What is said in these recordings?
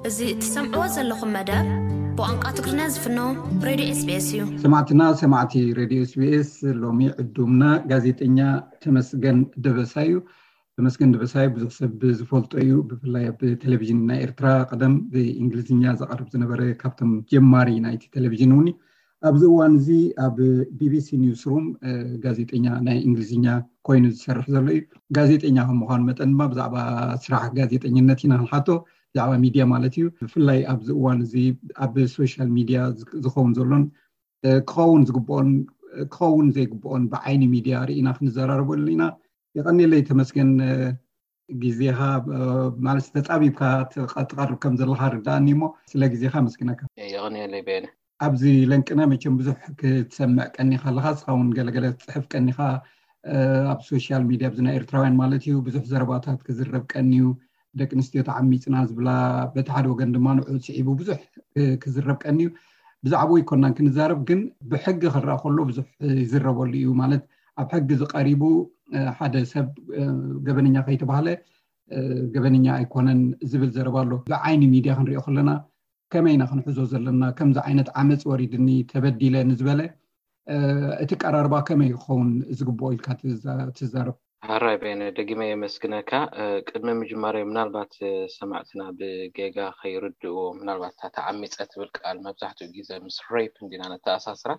እዚ እትሰምዕዎ ዘለኹም መደብ ብቋንቋ ትግርኛ ዝፍኖ ሬድዮ ኤስቢኤስ እዩ። ሰማዕትና ሰማዕቲ ሬድዮ ኤስቢኤስ ሎሚ ዕዱምና ጋዜጠኛ ተመስገን ደበሳይ እዩ። ተመስገን ደበሳይ ብዙሕ ሰብ ዝፈልጦ እዩ። ብፍላይ ኣብ ቴሌቭዥን ናይ ኤርትራ ቀደም ብእንግሊዝኛ ዘቐርብ ዝነበረ ካብቶም ጀማሪ ናይቲ ቴሌቭዥን እውን እዩ። ኣብዚ እዋን እዚ ኣብ ቢቢሲ ኒውስ ሩም ጋዜጠኛ ናይ እንግሊዝኛ ኮይኑ ዝሰርሕ ዘሎ እዩ ጋዜጠኛ ከም ምኳኑ መጠን ድማ ብዛዕባ ስራሕ ጋዜጠኝነት ኢና ንሓቶ ብዛዕባ ሚድያ ማለት እዩ ብፍላይ ኣብዚ እዋን እዚ ኣብ ሶሻል ሚድያ ዝኸውን ዘሎን ክኸውን ዝግብኦን ክኸውን ዘይግብኦን ብዓይኒ ሚድያ ርኢና ክንዘራረበሉ ኢና የቀኒለይ ተመስገን ግዜኻ ማለት ተጻቢብካ ትቐርብ ከም ዘለካ ርዳኣኒ እሞ ስለ ግዜካ ኣመስግነካ። የቐንየለይ በየነ። ኣብዚ ለንቅነ መቸም ብዙሕ ክትሰምዕ ቀኒኻ ኣለኻ እስኻ እውን ገለገለ ትፅሕፍ ቀኒኻ ኣብ ሶሻል ሚድያ ብዚ ናይ ኤርትራውያን ማለት እዩ ብዙሕ ዘረባታት ክዝረብ ቀንዩ ደቂ ኣንስትዮ ተዓሚፅና ዝብላ በቲ ሓደ ወገን ድማ ንዑ ስዒቡ ብዙሕ ክዝረብ ቀንዩ ብዛዕባኡ ይኮናን ክንዛረብ ግን ብሕጊ ክረኣ ከሎ ብዙሕ ይዝረበሉ እዩ ማለት ኣብ ሕጊ ዝቀሪቡ ሓደ ሰብ ገበነኛ ከይተባሃለ ገበነኛ ኣይኮነን ዝብል ዘረባ ኣሎ ብዓይኒ ሚድያ ክንሪኦ ከለና ከመይ ኢና ክንሕዞ ዘለና ከምዚ ዓይነት ዓመፅ ወሪድኒ ተበዲለ ንዝበለ እቲ ቀራርባ ከመይ ክኸውን ዝግብኦ ኢልካ ትዛረብ ሃራይ በየነ ደጊመ የመስግነካ ቅድሚ ምጅማረይ ምናልባት ሰማዕትና ብጌጋ ከይርድእዎ ምናልባት እታ ተዓሚፀ ትብል ቃል መብዛሕትኡ ግዜ ምስ ሬፕ እንዲና ነተኣሳስራ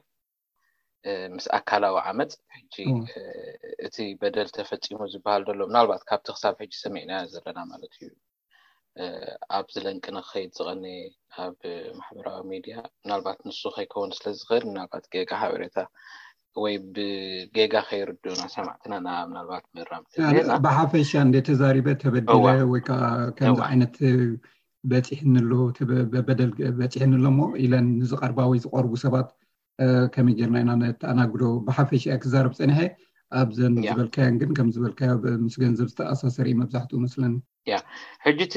ምስ ኣካላዊ ዓመፅ ሕጂ እቲ በደል ተፈፂሙ ዝበሃል ዘሎ ምናልባት ካብቲ ክሳብ ሕጂ ሰሚዕናዮ ዘለና ማለት እዩ ኣብ ዝለንቂ ንክኸይድ ዝቐነ ኣብ ማሕበራዊ ሚድያ ምናልባት ንሱ ከይከውን ስለዝኽእል ምናልባት ጌጋ ሓበሬታ ወይ ብጌጋ ከይርድኡና ሰማዕትና ና ምናልባት ምራምቲ ብሓፈሻ እንደ ተዛሪበ ተበድለ ወይ ከዓ ከምዚ ዓይነት በፂሕኒ ኣሎ በደል በፂሕኒ ኣሎ እሞ ኢለን ንዝቐርባ ወይ ዝቐርቡ ሰባት ከመይ ጌርና ኢና ነተኣናግዶ ብሓፈሻ እየ ክዛረብ ፀኒሐ ኣብዘን ዝበልካዮን ግን ከም ዝበልካዮ ምስ ገንዘብ ዝተኣሳሰር እዩ መብዛሕትኡ መስለኒ ያ ሕጂ እቲ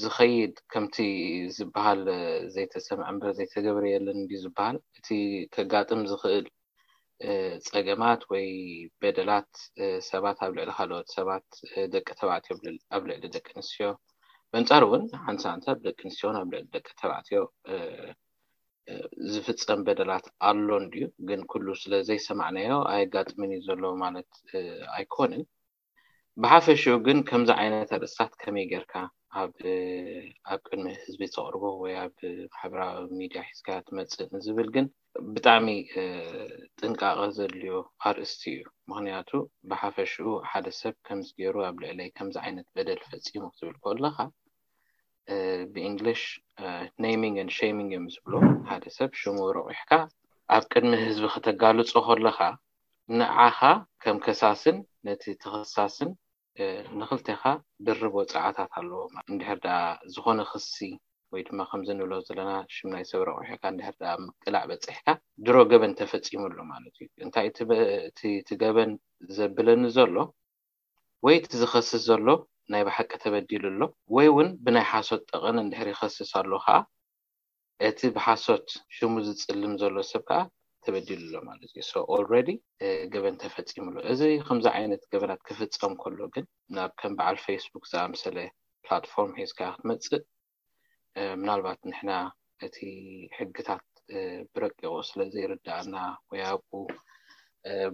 ዝኸይድ ከምቲ ዝበሃል ዘይተሰምዐ እምበር ዘይተገብረ የለን እንዲ ዝበሃል እቲ ከጋጥም ዝኽእል ጸገማት ወይ በደላት ሰባት ኣብ ልዕሊ ካልኦት ሰባት ደቂ ተባዕትዮ ኣብ ልዕሊ ደቂ ኣንስትዮ በንጻሩ እውን ሓንቲ ሰዓንታ ኣብ ደቂ ኣንስትዮን ኣብ ልዕሊ ደቂ ተባዕትዮ ዝፍጸም በደላት ኣሎ እንድዩ ግን ኩሉ ስለ ዘይሰማዕናዮ ኣየጋጥምን እዩ ዘሎ ማለት ኣይኮንን ብሓፈሽኡ ግን ከምዚ ዓይነት ኣርእስታት ከመይ ጌርካ ኣብ ኣብ ቅድሚ ህዝቢ ተቕርቦ ወይ ኣብ ማሕበራዊ ሚድያ ሒዝካ ትመጽእ ንዝብል ግን ብጣዕሚ ጥንቃቐ ዘድልዮ ኣርእስቲ እዩ። ምኽንያቱ ብሓፈሽኡ ሓደ ሰብ ከምዚ ጌሩ ኣብ ልዕለይ ከምዚ ዓይነት በደል ፈጺሙ ክትብል ከለኻ ብእንግሊሽ ኔሚንግ ኤንድ ሼሚንግ እዮም ዝብሉ ሓደ ሰብ ሽሙ ሮቒሕካ ኣብ ቅድሚ ህዝቢ ከተጋልጾ ከለኻ ንዓኻ ከም ከሳስን ነቲ ተኸሳስን ንኽልቴኻ ድርብ ወጽዓታት ኣለዎም። እንድሕር ደኣ ዝኾነ ክሲ ወይ ድማ ከምዚ ንብሎ ዘለና ሽም ናይ ሰብ ረቑሒካ እንድሕር ደኣ ኣብ ምቅላዕ በጺሕካ ድሮ ገበን ተፈጺሙ ኣሎ ማለት እዩ። እንታይ እቲ እቲ ገበን ዘብለኒ ዘሎ ወይ እቲ ዝኸስስ ዘሎ ናይ ብሓቂ ተበዲሉ ኣሎ ወይ ውን ብናይ ሓሶት ጠቐነ እንድሕር ይኸስስ ኣሎ ከኣ፣ እቲ ብሓሶት ሽሙ ዝጽልም ዘሎ ሰብ ከኣ ተበዲሉ ኣሎ ማለት እዩ so already ገበን ተፈጺምሉ እዚ ከምዚ ዓይነት ገበናት ክፍጸም ከሎ ግን ናብ ከም በዓል facebook ዝኣምሰለ platform ሒዝካ ክትመጽእ ምናልባት ንሕና እቲ ሕግታት ብረቂቁ ስለ ዘይርደኣና ወይ ኣብኡ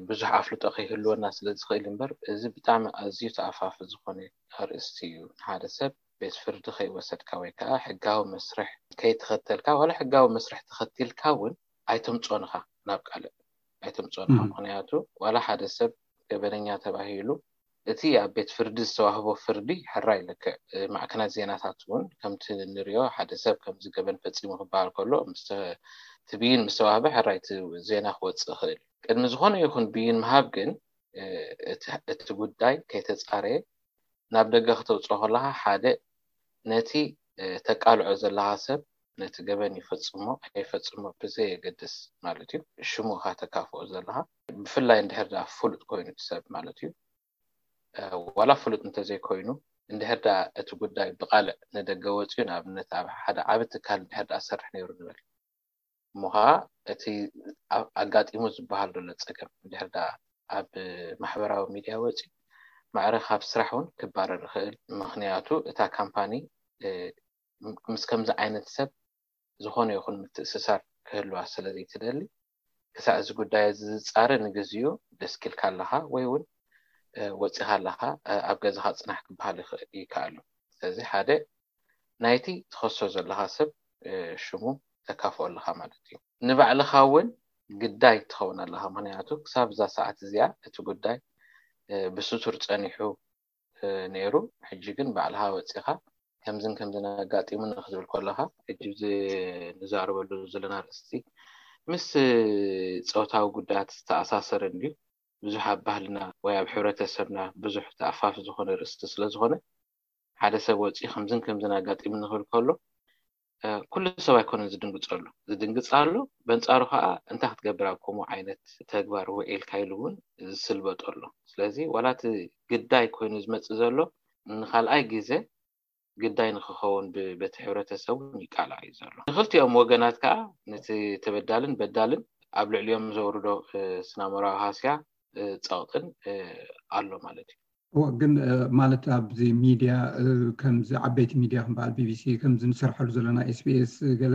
ብዙሕ ኣፍልጦ ከይህልወና ስለ ዝኽእል እምበር እዚ ብጣዕሚ ኣዝዩ ተኣፋፊ ዝኾነ ኣርእስቲ እዩ ንሓደ ሰብ ቤት ፍርዲ ከይወሰድካ ወይ ከኣ ሕጋዊ መስርሕ ከይተኸተልካ ዋላ ሕጋዊ መስርሕ ተኸቲልካ እውን ኣይተምጽኦን ኢኻ ናብ ቃልዕ ኣይተምጽኦን ኢኻ ምክንያቱ ዋላ ሓደ ሰብ ገበነኛ ተባሂሉ እቲ ኣብ ቤት ፍርዲ ዝተዋህቦ ፍርዲ ሕራይ ልክዕ ማዕከናት ዜናታት እውን ከምቲ ንሪኦ ሓደ ሰብ ከምዚ ገበን ፈጺሙ ክበሃል ከሎ ምስ እቲ ብይን ምስ ተዋህበ ሕራይ እቲ ዜና ክወጽእ ይኽእል እዩ ቅድሚ ዝኾነ ይኹን ብይን ምሃብ ግን እቲ ጉዳይ ከይተጻረየ ናብ ደገ ክተውጽኦ ከለኻ ሓደ ነቲ ተቃልዖ ዘለኻ ሰብ ነቲ ገበን ይፈጽሞ ኣይፈጽሞ ብዘየገድስ ማለት እዩ ሽሙ እኻ ተካፍኦ ዘለኻ ብፍላይ እንድሕር ድኣ ፍሉጥ ኮይኑ እቲ ሰብ ማለት እዩ ዋላ ፍሉጥ እንተዘይኮይኑ እንድሕር ድኣ እቲ ጉዳይ ብቃልዕ ንደገ ወጽዩ ንኣብነት ኣብ ሓደ ዓቢ ትካል እንድሕር ድኣ ዝሰርሕ ነይሩ ንበል እሞ ኸኣ እቲ ኣጋጢሙ ዝበሃል ዘሎ ጸገም እንድሕር ደኣ ኣብ ማሕበራዊ ሚድያ ወጺኡ ማዕረ ካብ ስራሕ ውን ክባረር ይኽእል ምኽንያቱ እታ ካምፓኒ ምስ ከምዚ ዓይነት ሰብ ዝኾነ ይኹን ምትእስሳር ክህልዋ ስለ ዘይትደሊ ክሳዕ እዚ ጉዳይ እዚ ዝጻረ ንግዚኡ ደስኪ ኢልካ ኣለኻ ወይ ውን ወጺኻ ኣለኻ ኣብ ገዛኻ ጽናሕ ክበሃል ይከኣል እዩ ስለዚ ሓደ ናይቲ ትኸሶ ዘለኻ ሰብ ሽሙ ተካፍኦ ኣለኻ ማለት እዩ። ንባዕልኻ እውን ግዳይ ትኸውን ኣለኻ፣ ምኽንያቱ ክሳብ እዛ ሰዓት እዚኣ እቲ ጉዳይ ብስቱር ጸኒሑ ነይሩ፣ ሕጂ ግን ባዕልኻ ወጺኻ ከምዝን ከምዝን ኣጋጢሙኒ ክትብል ከሎኻ፣ ሕጂ እዚ ንዛረበሉ ዘለና ኣርእስቲ ምስ ጾታዊ ጉዳያት ዝተኣሳሰር እንድዩ፣ ብዙሕ ኣብ ባህልና ወይ ኣብ ሕብረተሰብና ብዙሕ ተኣፋፊ ዝኾነ ኣርእስቲ ስለዝኾነ፣ ሓደ ሰብ ወጺኡ ከምዝን ከምዝን ኣጋጢሙኒ ክብል ከሎ ኩሉ ሰብ ኣይኮነን ዝድንግጸሉ ዝድንግጽ ኣሎ በንጻሩ ከዓ እንታይ ክትገብር ኣብ ከምኡ ዓይነት ተግባር ውዒልካ ኢሉ እውን ዝስልበጦ ኣሎ ስለዚ ዋላ እቲ ግዳይ ኮይኑ ዝመጽእ ዘሎ ንካልኣይ ግዘ ግዳይ ንክኸውን በቲ ሕብረተሰቡ ይቃላዕ እዩ ዘሎ ንክልቲኦም ወገናት ከዓ ነቲ ተበዳልን በዳልን ኣብ ልዕሊኦም ዘውርዶ ስናሞራዊ ሃስያ ጸቕጥን ኣሎ ማለት እዩ እወ ግን ማለት ኣብዚ ሚድያ ከምዚ ዓበይቲ ሚድያ ከም በዓል ቢቢሲ ከምዚ ንሰርሐሉ ዘለና ኤስቢኤስ ገለ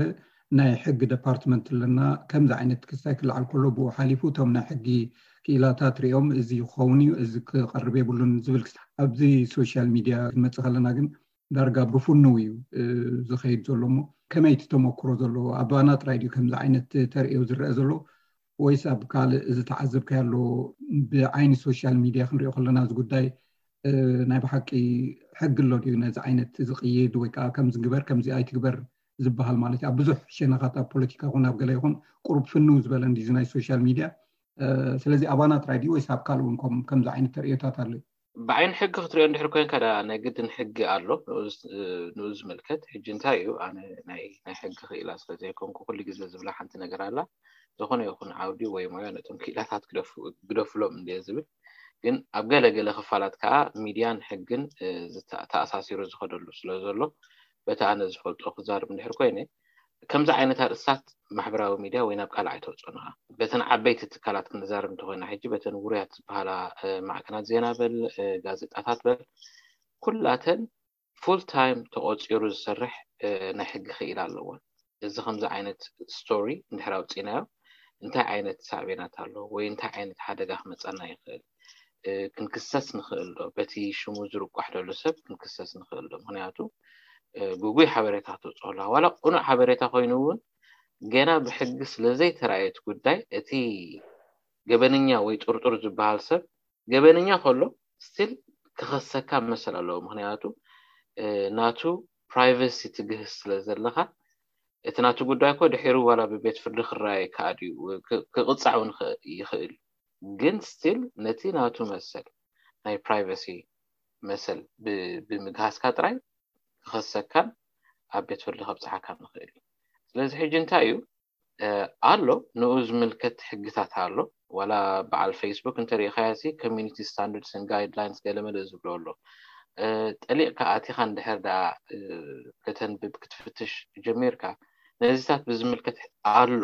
ናይ ሕጊ ደፓርትመንት ኣለና ከምዚ ዓይነት ክስታይ ክለዓል ከሎ ብኡ ሓሊፉ እቶም ናይ ሕጊ ክኢላታት ሪኦም እዚ ክኸውን እዩ እዚ ክቐርብ የብሉን ዝብል ክስ ኣብዚ ሶሻል ሚድያ ክንመፅእ ከለና ግን ዳርጋ ብፍንው እዩ ዝኸይድ ዘሎ እሞ ከመይ እቲ ተመክሮ ዘሎ ኣባና ጥራይ ድዩ ከምዚ ዓይነት ተርእዮ ዝረአ ዘሎ ወይስ ኣብ ካልእ እዚ ተዓዘብካዮ ኣሎ ብዓይኒ ሶሻል ሚድያ ክንሪኦ ከለና እዚ ጉዳይ ናይ ብሓቂ ሕጊ ኣሎ ድዩ ነዚ ዓይነት እዚ ቅይድ ወይ ከዓ ከምዚ ግበር ከምዚ ኣይትግበር ዝበሃል ማለት እዩ ኣብ ብዙሕ ሸነኻት ኣብ ፖለቲካ ይኹን ኣብ ገለ ይኹን ቁሩብ ፍንው ዝበለ እንዲ እዚ ናይ ሶሻል ሚድያ ስለዚ ኣባና ጥራይ ድዩ ወይስ ኣብ ካልእ እውን ከምዚ ዓይነት ተርእዮታት ኣሎ እዩ ብዓይኒ ሕጊ ክትሪኦ እንድሕር ኮንካ ደኣ ናይ ግድን ሕጊ ኣሎ ንኡ ዝምልከት። ሕጂ እንታይ እዩ ኣነ ናይ ናይ ሕጊ ክኢላ ስለ ዘይኮንኩ ኩሉ ግዜ ዝብላ ሓንቲ ነገር ኣላ ዝኾነ ይኹን ዓውዲ ወይ ሞያ ነቶም ክኢላታት ግደፍሎም እንድየ ዝብል ግን ኣብ ገለ ገለ ክፋላት ከዓ ሚድያን ሕግን ተኣሳሲሩ ዝኸደሉ ስለ ዘሎ በቲ ኣነ ዝፈልጦ ክዛርብ እንድሕር ኮይነ ከምዚ ዓይነት ኣርእስታት ማሕበራዊ ሚድያ ወይ ናብ ቃልዕ ኣይተውጽኦን እኻ። በተን ዓበይቲ ትካላት ክንዛረብ እንተኾይና ሕጂ በተን ውሩያት ዝበሃላ ማዕከናት ዜና በል ጋዜጣታት በል ኩላተን ፉል ታይም ተቖጺሩ ዝሰርሕ ናይ ሕጊ ክኢላ ኣለወን። እዚ ከምዚ ዓይነት ስቶሪ እንድሕር ኣውጺእናዮ እንታይ ዓይነት ሳዕቤናት ኣለዎ ወይ እንታይ ዓይነት ሓደጋ ክመጻና ይኽእል ክንክሰስ ንክእል ዶ በቲ ሽሙ ዝርቋሕ ዘሎ ሰብ ክንክሰስ ንክእል ዶ ምክንያቱ ጉጉይ ሓበሬታ ተውፅኦ ኣላ ዋላ ቅኑዕ ሓበሬታ ኮይኑ እውን ገና ብሕጊ ስለዘይተረኣየት ጉዳይ እቲ ገበነኛ ወይ ጥርጡር ዝበሃል ሰብ ገበነኛ ከሎ ስቲል ክኸሰካ መሰል ኣለዎ ምክንያቱ ናቱ ፕራይቨሲ ትግህስ ስለ ዘለካ እቲ ናቱ ጉዳይ ኮ ድሒሩ ዋላ ብቤት ፍርዲ ክረኣየ ከኣ ድዩ ክቕፃዕ እውን ይኽእል ግን ስትል ነቲ ናቱ መሰል ናይ ፕራይቨሲ መሰል ብምግሃስካ ጥራይ ክኸሰካን ኣብ ቤት ፍርዲ ከብጽሓካን ይኽእል እዩ። ስለዚ ሕጂ እንታይ እዩ ኣሎ ንኡ ዝምልከት ሕግታት ኣሎ ዋላ በዓል ፌስቡክ እንተሪኢኻዮሲ ኮሚኒቲ ስታንደርድስ ን ጋይድ ላይንስ ገለመለ ዝብሎ ኣሎ ጠሊቕካ ኣቲኻ እንድሕር ደኣ ከተንብብ ክትፍትሽ ጀሚርካ ነዚታት ብዝምልከት ኣሎ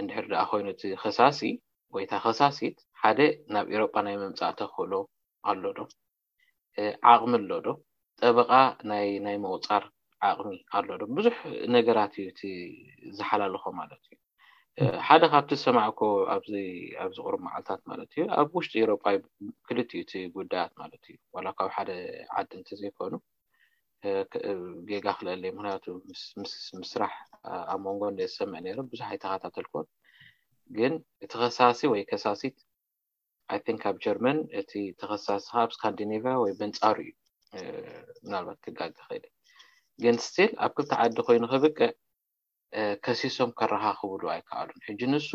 እንድሕር ደኣ ኮይኑ እቲ ከሳሲ ወይ እታ ከሳሲት ሓደ ናብ ኢሮጳ ናይ ምምጻእ ተኽእሎ ኣሎ ዶ? ዓቕሚ ኣሎ ዶ? ጠበቓ ናይ ናይ ምቑጻር ዓቕሚ ኣሎ ዶ? ብዙሕ ነገራት እዩ እቲ ዝሓላልኾ ማለት እዩ። ሓደ ካብቲ ዝሰማዕኮ ኣብዚ ኣብዚ ቁሩብ መዓልታት ማለት እዩ ኣብ ውሽጢ ኤሮጳ ክልቲኡ እቲ ጉዳያት ማለት እዩ ዋላ ካብ ሓደ ዓዲ እንተዘይኮኑ ጌጋ ክለለ ምክንያቱ ምስ ስራሕ ኣብ መንጎ ዝሰምዕ ነይረ ብዙሕ ኣይተኸታተልኩዎን ግን እቲ ከሳሲ ወይ ከሳሲት ኣይ ቲንክ ኣብ ጀርመን እቲ ተኸሳሲ ከዓ ኣብ ስካንዲኔቭያ ወይ በንፃሩ እዩ ምናልባት ክጋግ ኸእል ግን ስቲል ኣብ ክልተ ዓዲ ኮይኑ ክብቅዕ ከሲሶም ከረኻኽብሉ ኣይከኣሉን። ሕጂ ንሱ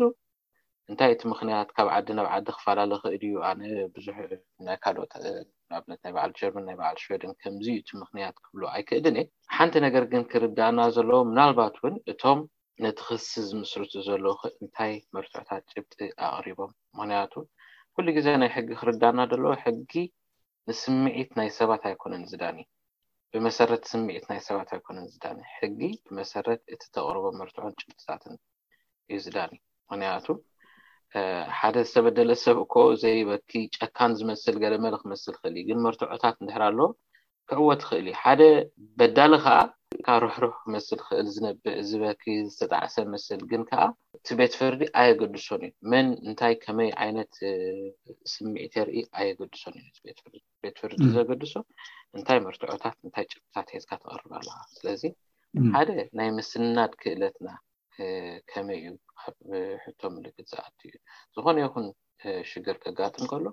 እንታይ እቲ ምኽንያት ካብ ዓዲ ናብ ዓዲ ክፈላለ ይኽእል እዩ፣ ኣነ ብዙሕ ናይ ካልኦት ንኣብነት ናይ በዓል ጀርመን ናይ በዓል ሽወደን ከምዚ እዩ እቲ ምኽንያት ክብሎ ኣይክእልን እየ። ሓንቲ ነገር ግን ክርድኣና ዘለዎ ምናልባት እውን እቶም ነቲ ክሲ ዝምስርቱ ዘለዉ ከ እንታይ መርትዖታት ጭብጢ ኣቕሪቦም ምኽንያቱ ኩሉ ግዜ ናይ ሕጊ ክርድኣና ደለዎ ሕጊ ንስምዒት ናይ ሰባት ኣይኮነን ዝዳኒ ብመሰረት ስምዒት ናይ ሰባት ኣይኮነን ዝዳኒ ሕጊ ብመሰረት እቲ ተቕርቦ መርትዖን ጭብጥታትን እዩ ዝዳኒ ምክንያቱ ሓደ ዝተበደለ ሰብ እኮ ዘይበኪ ጨካን ዝመስል ገለመለ ክመስል ክእል እዩ ግን መርትዖታት እንድሕር ኣሎ ክዕወት ይኽእል እዩ ሓደ በዳሊ ከዓ ካ ርሕሩሕ ክመስል ክእል ዝበኪ ዝተጣዕሰ መስል ግን ከዓ እቲ ቤት ፍርዲ ኣየገድሶን እዩ። መን እንታይ ከመይ ዓይነት ስምዒት የርኢ ኣየገድሶን እዩ። ቤት ፍርዲ ቤት ፍርዲ ዘገድሶ እንታይ መርትዖታት እንታይ ጭብጥታት ሒዝካ ትቐርብ ኣለኻ። ስለዚ ሓደ ናይ ምስናድ ክእለትና ከመይ እዩ ኣብ ሕቶ ምልክት ዝኣቱ እዩ። ዝኾነ ይኹን ሽግር ከጋጥም ከሎ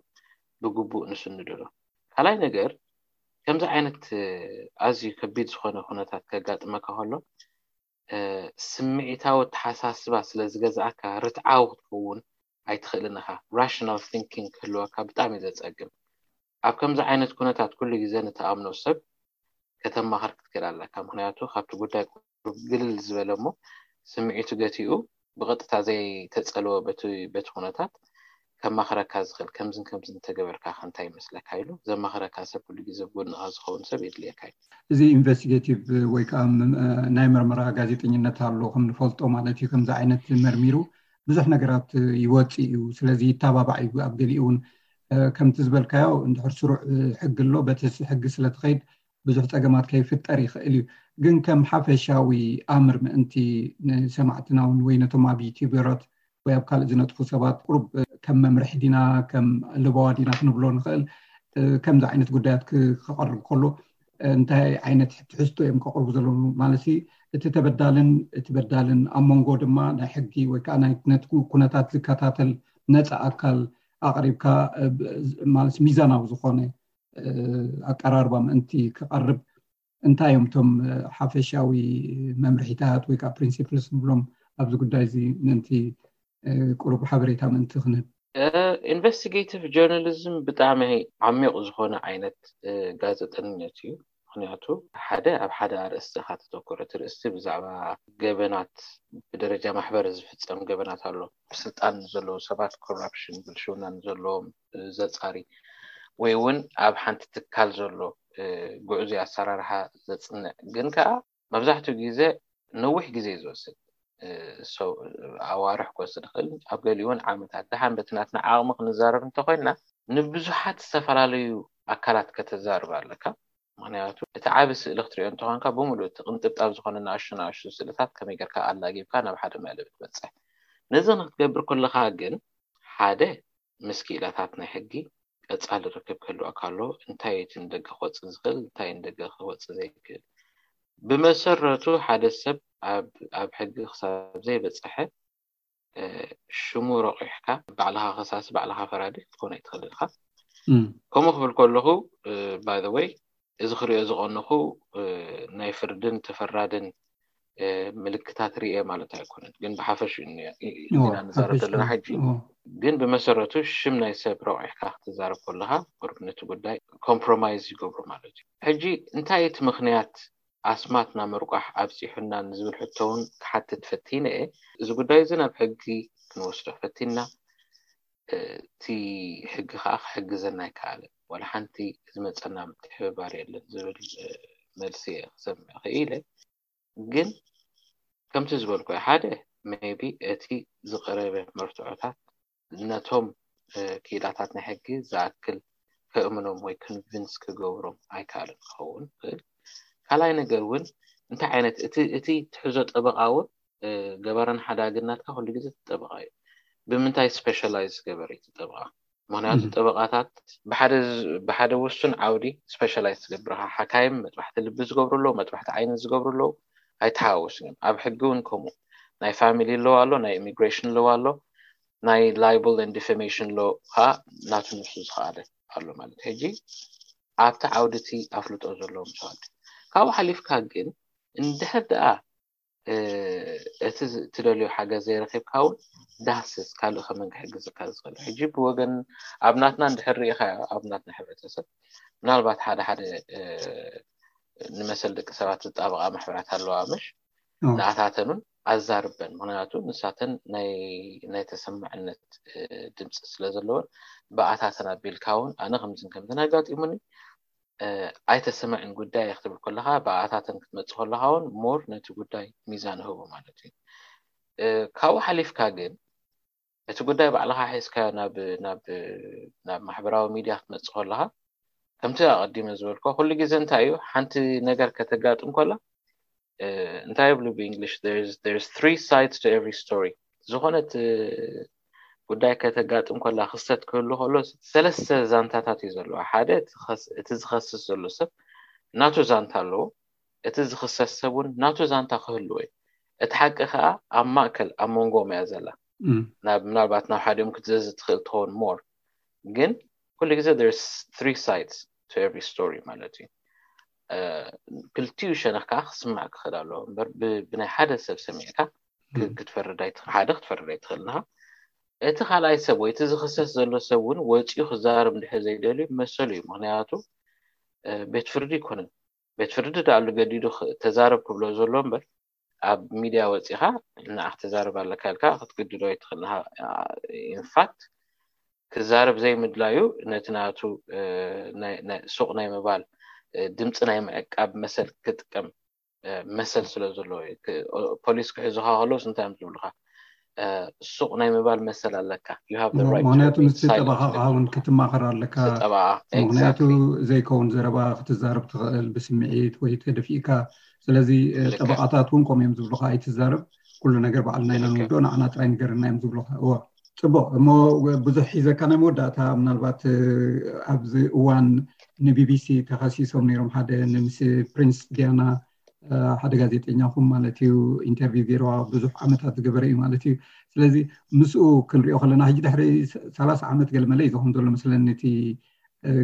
ብግቡእ ንስንድዶ። ካልኣይ ነገር ከምዚ ዓይነት ኣዝዩ ከቢድ ዝኾነ ኩነታት ከጋጥመካ ከሎ ስምዒታዊ ኣተሓሳስባ ስለ ዝገዝኣካ ርትዓዊ ክትከውን ኣይትኽእልን ኢኻ፣ Rational Thinking ክህልወካ ብጣዕሚ እዩ ዘጸግም። ኣብ ከምዚ ዓይነት ኩነታት ኩሉ ግዜ ንትኣምኖ ሰብ ከተማኽር ክትክእል ኣለካ፣ ምኽንያቱ ካብቲ ጉዳይ ቁሩብ ግልል ዝበለ እሞ ስምዒቱ ገቲኡ ብቐጥታ ዘይተጸልወ በቲ በቲ ኩነታት ከማኽረካ ዝኽእል ከምዝን ከምዝን እንተገበርካኸ እንታይ ይመስለካ ኢሉ ዘማኽረካ ሰብ ኩሉ ግዜ ኣብ ጎድንኻ ዝኸውን ሰብ የድልየካ እዩ። እዚ ኢንቨስቲገቲቭ ወይ ከዓ ናይ መርመራ ጋዜጠኝነት ኣሎ ከም ንፈልጦ ማለት እዩ ከምዚ ዓይነት መርሚሩ ብዙሕ ነገራት ይወፅእ እዩ ስለዚ ይተባባዕ እዩ ኣብ ገሊኡ እውን ከምቲ ዝበልካዮ እንድሕር ስሩዕ ሕጊ ኣሎ በቲ ሕጊ ስለትኸይድ ብዙሕ ፀገማት ከይፍጠር ይኽእል እዩ ግን ከም ሓፈሻዊ ኣምር ምእንቲ ንሰማዕትና ውን ወይ ነቶም ኣብ ዩቲበራት ወይ ኣብ ካልእ ዝነጥፉ ሰባት ቁሩብ ከም መምርሒ ዲና ከም ልበዋ ዲና ክንብሎ ንኽእል ከምዚ ዓይነት ጉዳያት ክቐርብ ከሎ እንታይ ዓይነት ትሕዝቶ እዮም ከቕርቡ ዘለዉ ማለት እቲ ተበዳልን እቲ በዳልን ኣብ መንጎ ድማ ናይ ሕጊ ወይ ከዓ ናይ ነት ኩነታት ዝከታተል ነፃ ኣካል ኣቕሪብካ ማለት ሚዛናዊ ዝኾነ ኣቀራርባ ምእንቲ ክቐርብ እንታይ እዮም እቶም ሓፈሻዊ መምርሒታት ወይ ከዓ ፕሪንሲፕልስ ንብሎም ኣብዚ ጉዳይ እዚ ምእንቲ ቁሩብ ሓበሬታ ምእንቲ ክንህብ ኢንቨስቲጌቲቭ ጆርናሊዝም ብጣዕሚ ዓሚቕ ዝኾነ ዓይነት ጋዘጠንነት እዩ ምኽንያቱ፣ ሓደ ኣብ ሓደ ኣርእስቲ ኢኻ ተተኩር፣ እቲ ርእስቲ ብዛዕባ ገበናት ብደረጃ ማሕበር ዝፍጸም ገበናት ኣሎ፣ ኣብ ስልጣን ንዘለዉ ሰባት ኮራፕሽን ብልሽውና ንዘለዎም ዘጻሪ ወይ እውን ኣብ ሓንቲ ትካል ዘሎ ግዕዙይ ኣሰራርሓ ዘጽንዕ ግን ከኣ፣ መብዛሕትኡ ግዜ ነዊሕ ግዜ እዩ ዝወስድ ኣዋርሕ ክወስድ ይኽእል ኣብ ገሊኡ ውን ዓመታት ደሓን በቲ ናትና ዓቕሚ ክንዛረብ እንተኾይንና ንብዙሓት ዝተፈላለዩ ኣካላት ከተዛርብ ኣለካ ምኽንያቱ እቲ ዓቢ ስእሊ ክትሪኦ እንተኾንካ ብምሉኡ እቲ ቅንጥብጣብ ዝኾነ ንኣሽቱ ንኣሽቱ ስእልታት ከመይ ጌርካ ኣላጊብካ ናብ ሓደ መእለቢ ትበጽሕ ነዚ ንክትገብር ኮለኻ ግን ሓደ ምስ ክኢላታት ናይ ሕጊ ቀጻሊ ርክብ ክህልወካ ከሎ እንታይ እቲ ንደገ ክወጽእ ዝኽእል እንታይ ንደገ ክወጽእ ዘይክእል ብመሰረቱ ሓደ ሰብ ኣብ ኣብ ሕጊ ክሳብ ዘይበጸሐ ሽሙ ረቑሕካ ባዕልኻ ከሳሲ ባዕልኻ ፈራዲ ክትኮን ኣይትኽእልን ኢኻ ከምኡ ክብል ከለኹ ባይ ዘ ወይ እዚ ክሪኦ ዝቐነኹ ናይ ፍርድን ተፈራድን ምልክታት ሪኤ ማለት ኣይኮነን ግን ብሓፈሽ ኢና ንዛረብ ዘለና ሕጂ ግን ብመሰረቱ ሽም ናይ ሰብ ረቑሕካ ክትዛረብ ከለኻ ቁርብነቲ ጉዳይ ኮምፕሮማይዝ ይገብሩ ማለት እዩ ሕጂ እንታይ እቲ ምክንያት ኣስማትና ምርቋሕ ኣብፂሑና ንዝብል ሕቶ እውን ክሓትት ፈቲነ እየ እዚ ጉዳይ እዚ ናብ ሕጊ ክንወስዶ ፈቲና እቲ ሕጊ ከኣ ክሕግዘና ኣይከኣለን። ዋላ ሓንቲ ዝመጸና ምትሕብባር የለን ዝብል መልሲ እየ ክሰምዕ ክኢለ። ግን ከምቲ ዝበልኩ ሓደ ሜይቢ እቲ ዝቐረበ መርትዖታት ነቶም ክኢላታት ናይ ሕጊ ዝኣክል ከእምኖም ወይ ክንቪንስ ክገብሮም ኣይከኣለን ክኸውን ይኽእል። ካልኣይ ነገር እውን እንታይ ዓይነት እቲ እቲ ትሕዞ ጠበቓ እውን ገበርን ሓዳግን ናትካ ኩሉ ግዜ እቲ ጠበቓ እዩ። ብምንታይ ስፔሻላይዝ ዝገበር እዩ እቲ ጠበቓ? ምክንያቱ ጠበቓታት ብሓደ ውሱን ዓውዲ ስፔሻላይዝ ዝገብር እዩ። ሓካይም መጥባሕቲ ልቢ ዝገብሩ ኣለዉ፣ መጥባሕቲ ዓይኒ ዝገብሩ ኣለዉ፣ ኣይተሓዋወሱን እዮም። ኣብ ሕጊ እውን ከምኡ ናይ ፋሚሊ ሎው ኣሎ፣ ናይ ኢሚግሬሽን ሎው ኣሎ፣ ናይ ላይብል ኤንድ ዲፌሜሽን ሎው ከዓ ናቱ ነብሱ ዝኸኣለ ኣሎ ማለት እዩ። ሕጂ ኣብቲ ዓውዲ እቲ ኣፍልጦ ዘለዎም ሰባት ካብኡ ሓሊፍካ ግን እንድሕር ደኣ እቲ ትደልዮ ሓገዝ ዘይረኺብካ እውን ዳህስስ ካልእ ከመን ክሕግዝካ ዝኽእል ሕጂ ብወገን ኣብ ናትና እንድሕር ርኢኻዮ ኣብ ናትና ሕብረተሰብ ምናልባት ሓደ ሓደ ንመሰል ደቂ ሰባት ዝጣበቓ ማሕበራት ኣለዋ ምሽ ንኣታተኑን ኣዛርበን ምክንያቱ ንሳተን ናይ ተሰማዕነት ድምፂ ስለ ዘለወን ብኣታተን ኣቢልካ እውን ኣነ ከምዝን ከምዝን ኣጋጢሙኒ ኣይተሰምዕን ጉዳየ ክትብል ከለኻ ብኣኣታተን ክትመጽእ ከለኻ ውን ሞር ነቲ ጉዳይ ሚዛን እህቦ ማለት እዩ። ካብኡ ሓሊፍካ ግን እቲ ጉዳይ ባዕልኻ ሒዝካ ናብ ማሕበራዊ ሚድያ ክትመጽእ ከለኻ ከምቲ ኣቐዲመ ዝበልኮ ኩሉ ግዜ እንታይ እዩ ሓንቲ ነገር ከተጋጥም ከላ እንታይ ይብሉ ብእንግሊሽ there's three sides to every story ዝኾነት ጉዳይ ከተጋጥም ኮላ ክስተት ክህሉ ከሎ ሰለስተ ዛንታታት እዩ ዘለዎ ሓደ እቲ ዝኸስስ ዘሎ ሰብ ናቱ ዛንታ ኣለዎ እቲ ዝኽሰስ ሰብ እውን ናቱ ዛንታ ክህልዎ እዩ እቲ ሓቂ ከዓ ኣብ ማእከል ኣብ መንጎኦም እያ ዘላ ናብ ምናልባት ናብ ሓዲኦም ክትዘዝ ትኽእል ትኸውን ሞር ግን ኩሉ ግዜ there's three sides to every story ማለት እዩ ክልቲኡ ሸነኽ ከዓ ክስማዕ ክኽእል ኣለዎ እምበር ብናይ ሓደ ሰብ ሰሚዕካ ክትፈርድ ሓደ ክትፈርድ ኣይትኽእል ኣለኻ እቲ ካልኣይ ሰብ ወይ እቲ ዝኽሰስ ዘሎ ሰብ እውን ወፂኡ ክዛረብ እንድሕር ዘይደልዩ መሰሉ እዩ ምክንያቱ ቤት ፍርዲ ኣይኮነን ቤት ፍርዲ ዳኣሉ ገዲዱ ተዛረብ ክብሎ ዘሎ እምበር ኣብ ሚድያ ወጺኻ ንዓኽ ትዛረብ ኣለካ ኢልካ ክትግድዶ ኣይትኽእልን ኢንፋክት ክዛረብ ዘይምድላዩ ነቲ ናቱ ሱቕ ናይ ምባል ድምፂ ናይ ምዕቃብ መሰል ክጥቀም መሰል ስለ ዘለዎ እዩ ፖሊስ ክሕዙኻ ከለውስ እንታይ እዮም ዝብሉኻ ሱቕ ናይ ምባል መሰል ኣለካ you have the right to remain ምክንያቱ ምስቲ silent ጠበቓኻ እውን ንግግርካ ክትማኸር ምስ ኣለካ ጠበቓ ምክንያቱ exactly ዘይከውን ዘረባ ክትዛረብ ትኽእል ብስምዒት ወይ ተደፊእካ ስለዚ እ፣ ልክዕ ጠበቓታት እውን ከምኡ እዮም ዝብሉኻ ኣይትዛረብ ኩሉ ነገር ባዕልና ኢና ልክዕ ንውድኦ ንዓና ጥራይ ንገረና እዮም ዝብሉኻ እወ ፅቡቕ እሞ ወ- ብዙሕ ሒዘካ ናይ መወዳእታ ምናልባት እ፣ ኣብዚ እዋን ንቢቢሲ ተኸሲሶም ነይሮም ሓደ ንምስ ፕሪንስ ዲያና ሓደ ጋዜጠኛኹም ማለት እዩ ኢንተርቪው ገይረዋ ብዙሕ ዓመታት ዝገበረ እዩ ማለት እዩ ስለዚ ምስኡ ክንሪኦ ከለና ሕጂ ድሕሪ ሰላሳ ዓመት ገልመለ እዩ ዝኸውን ዘሎ መስለኒ እቲ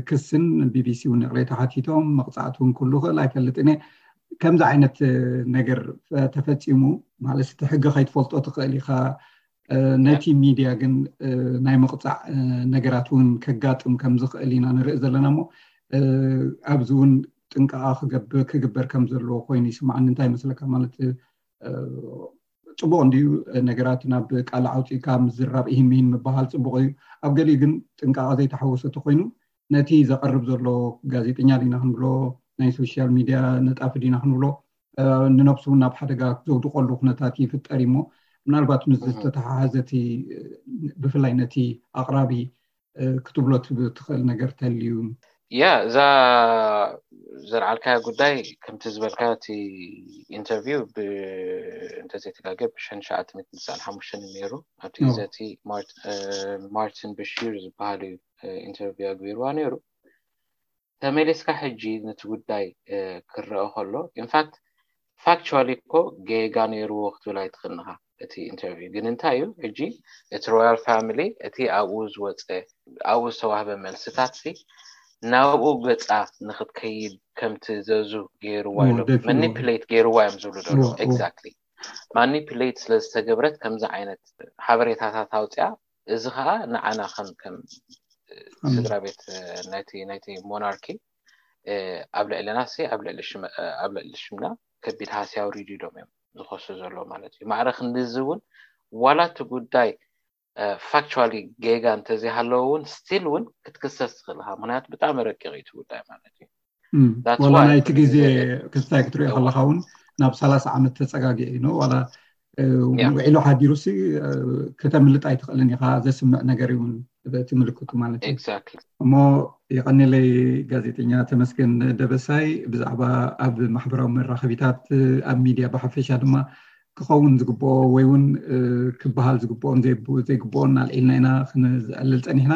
ክስን ቢቢሲ እውን ይቕሬታ ሓቲቶም መቕፃዕቲ እውን ኩሉ ክእል ኣይፈልጥን እየ ከምዚ ዓይነት ነገር ተፈፂሙ ማለት እቲ ሕጊ ከይትፈልጦ ትኽእል ኢኻ ነቲ ሚድያ ግን ናይ ምቕፃዕ ነገራት እውን ከጋጥም ከም ዝኽእል ኢና ንርኢ ዘለና እሞ ኣብዚ እውን ጥንቃቐ ክግበር ከም ዘለዎ ኮይኑ ይስማዓኒ እንታይ ይመስለካ ማለት ፅቡቅ እንድዩ ነገራት ናብ ቃል ዓውፂእካ ምዝራብ ኢሂን ምሂን ምባሃል ፅቡቅ እዩ ኣብ ገሊኡ ግን ጥንቃቐ ዘይተሓወሶ ተኮይኑ ነቲ ዘቐርብ ዘሎ ጋዜጠኛ ዲና ክንብሎ ናይ ሶሻል ሚድያ ነጣፊ ዲና ክንብሎ ንነብሱ እውን ናብ ሓደጋ ዘውድቀሉ ኩነታት ይፍጠር እዩሞ ምናልባት ምስ ዝተተሓሓዘ እቲ ብፍላይ ነቲ ኣቕራቢ ክትብሎ ትኽእል ነገር ተልዩ ያ እዛ ዘልዓልካያ ጉዳይ ከምቲ ዝበልካዮ እቲ ኢንተርቪው እንተዘይተጋገ ብሸን ሸዓ ትት ትስዓን ሓሙሽተ ነይሩ ኣብቲ ዘቲ ማርትን ብሽር ዝበሃሉ ኢንተርቪው ኣግቢርዋ ነይሩ ተመሊስካ ሕጂ ንቲ ጉዳይ ክረኣ ከሎ ኢንፋክት ፋክቸዋሊ እኮ ጌጋ ኔርዎ ክትብል ኣይትክእልን ኢካ እቲ ኢንተርቪው ግን እንታይ እዩ ሕጂ እቲ ሮያል ፋሚሊ እቲ ኣብኡ ዝወጸ ኣብኡ ዝተዋህበ መልስታት ሲ ናብኡ ገጻ ንክትከይድ ከምትዘዙ ጌርዋ ኢሎም ማኒፕሌት ጌርዋ እዮም ዝብሉ ዘሎ ኤግዛክትሊ ማኒፕሌት ስለዝተገብረት ከምዚ ዓይነት ሓበሬታታት ኣውጽኣ እዚ ከዓ ንዓና ከም ከም ስድራ ቤት ናይቲ ናይቲ ሞናርኪ ኣብ ልዕልና ሲ ኣብ ልዕሊ ኣብ ልዕሊ ሽምና ከቢድ ሃስያ ኣውሪዲዶም እዮም ዝኸሱ ዘለዎ ማለት እዩ ማዕረ ክንዲዚ እውን ዋላ እቲ ጉዳይ ፋክቹዋሊ ጌጋ እንተዘይሃለዎ እውን ስቲል እውን ክትክሰስ ትኽእል ኢኻ ምክንያቱ ብጣዕሚ ረቂቕ እዩ እቲ ጉዳይ ማለት እዩ ዋላ ናይቲ ግዜ ክስታይ ክትሪኦ ከለካ እውን ናብ ሰላሳ ዓመት ተፀጋጊዐ እዩ ዋላ ውዒሉ ሓዲሩ ሲ ከተምልጥ ኣይትኽእልን ኢኻ ዘስምዕ ነገር እውን እቲ ምልክቱ ማለት እዩ እሞ የቀኒለይ ጋዜጠኛ ተመስገን ደበሳይ ብዛዕባ ኣብ ማሕበራዊ መራኸቢታት ኣብ ሚድያ ብሓፈሻ ድማ ክኸውን ዝግብኦ ወይ እውን ክበሃል ዝግብኦን ዘይግብኦን ኣልዒልና ኢና ክንዘዕልል ፀኒሕና